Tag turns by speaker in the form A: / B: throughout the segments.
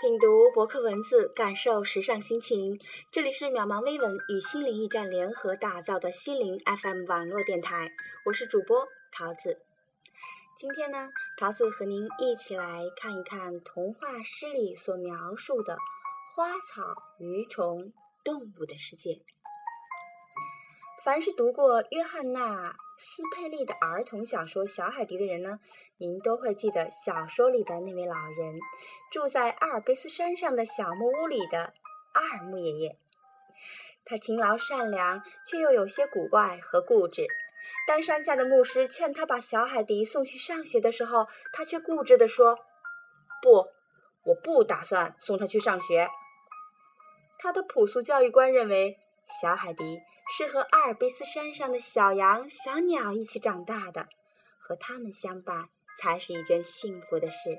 A: 品读博客文字，感受时尚心情。这里是渺茫微文与心灵驿站联合打造的心灵 FM 网络电台，我是主播桃子。今天呢，桃子和您一起来看一看童话诗里所描述的花草、鱼虫、动物的世界。凡是读过约翰娜·斯佩利的儿童小说《小海迪》的人呢，您都会记得小说里的那位老人，住在阿尔卑斯山上的小木屋里的阿尔木爷爷。他勤劳善良，却又有些古怪和固执。当山下的牧师劝他把小海迪送去上学的时候，他却固执地说：“不，我不打算送他去上学。”他的朴素教育观认为，小海迪。是和阿尔卑斯山上的小羊、小鸟一起长大的，和他们相伴才是一件幸福的事。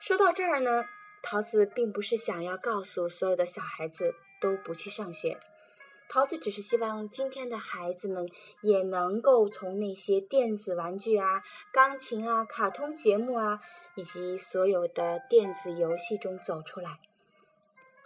A: 说到这儿呢，桃子并不是想要告诉所有的小孩子都不去上学，桃子只是希望今天的孩子们也能够从那些电子玩具啊、钢琴啊、卡通节目啊，以及所有的电子游戏中走出来。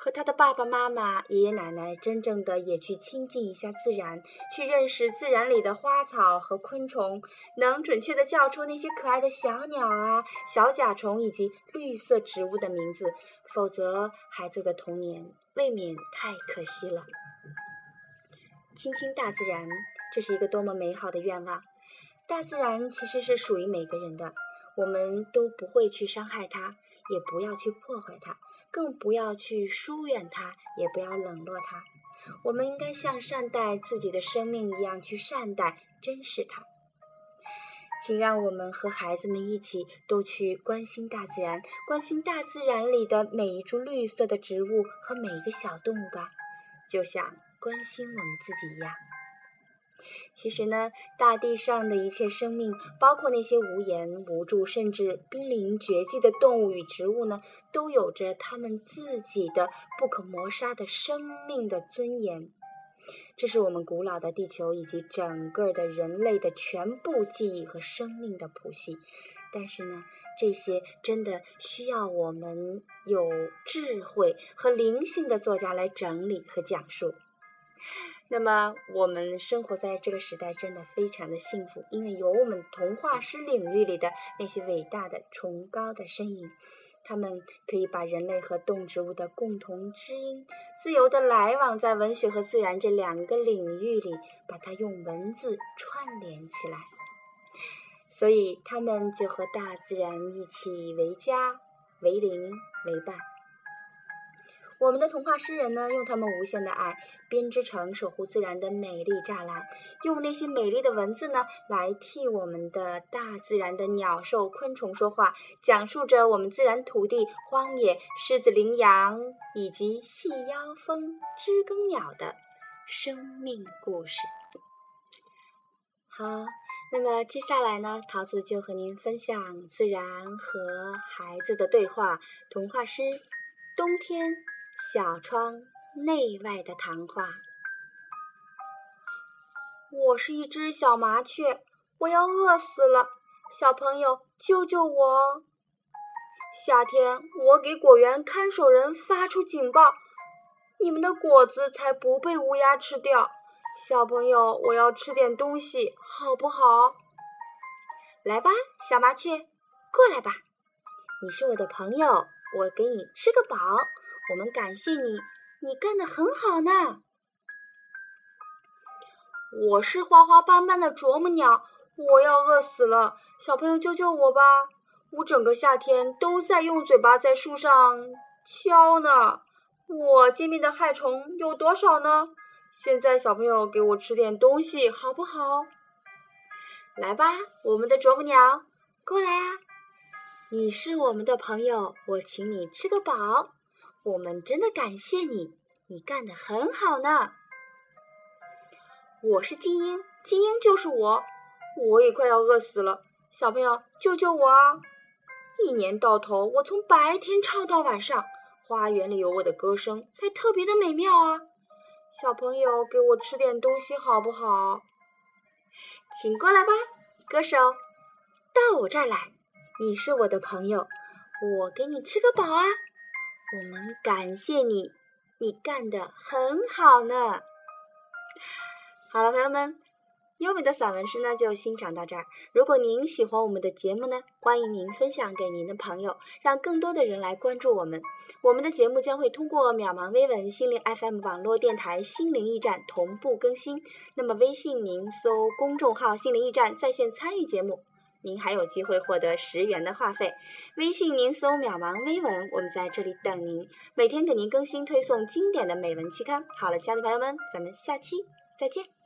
A: 和他的爸爸妈妈、爷爷奶奶真正的也去亲近一下自然，去认识自然里的花草和昆虫，能准确的叫出那些可爱的小鸟啊、小甲虫以及绿色植物的名字，否则孩子的童年未免太可惜了。亲亲大自然，这是一个多么美好的愿望！大自然其实是属于每个人的，我们都不会去伤害它，也不要去破坏它。更不要去疏远它，也不要冷落它。我们应该像善待自己的生命一样去善待、珍视它。请让我们和孩子们一起都去关心大自然，关心大自然里的每一株绿色的植物和每一个小动物吧，就像关心我们自己一样。其实呢，大地上的一切生命，包括那些无言无助甚至濒临绝迹的动物与植物呢，都有着他们自己的不可磨杀的生命的尊严。这是我们古老的地球以及整个的人类的全部记忆和生命的谱系。但是呢，这些真的需要我们有智慧和灵性的作家来整理和讲述。那么，我们生活在这个时代真的非常的幸福，因为有我们童话诗领域里的那些伟大的、崇高的身影，他们可以把人类和动植物的共同知音自由的来往在文学和自然这两个领域里，把它用文字串联起来，所以他们就和大自然一起为家、为邻、为伴。我们的童话诗人呢，用他们无限的爱编织成守护自然的美丽栅栏，用那些美丽的文字呢，来替我们的大自然的鸟兽昆虫说话，讲述着我们自然土地、荒野、狮子、羚羊以及细腰蜂、知更鸟的生命故事。好，那么接下来呢，桃子就和您分享自然和孩子的对话童话诗《冬天》。小窗内外的谈话。我是一只小麻雀，我要饿死了，小朋友救救我！夏天，我给果园看守人发出警报，你们的果子才不被乌鸦吃掉。小朋友，我要吃点东西，好不好？来吧，小麻雀，过来吧，你是我的朋友，我给你吃个饱。我们感谢你，你干得很好呢。我是花花斑斑的啄木鸟，我要饿死了，小朋友救救我吧！我整个夏天都在用嘴巴在树上敲呢。我歼灭的害虫有多少呢？现在小朋友给我吃点东西好不好？来吧，我们的啄木鸟，过来啊！你是我们的朋友，我请你吃个饱。我们真的感谢你，你干得很好呢。我是金鹰，金鹰就是我，我也快要饿死了，小朋友救救我啊！一年到头，我从白天唱到晚上，花园里有我的歌声，才特别的美妙啊！小朋友，给我吃点东西好不好？请过来吧，歌手，到我这儿来，你是我的朋友。我给你吃个饱啊！我们感谢你，你干得很好呢。好了，朋友们。优美的散文诗呢，就欣赏到这儿。如果您喜欢我们的节目呢，欢迎您分享给您的朋友，让更多的人来关注我们。我们的节目将会通过渺茫微文心灵 FM 网络电台心灵驿站同步更新。那么，微信您搜公众号“心灵驿站”在线参与节目，您还有机会获得十元的话费。微信您搜“渺茫微文”，我们在这里等您，每天给您更新推送经典的美文期刊。好了，亲爱的朋友们，咱们下期再见。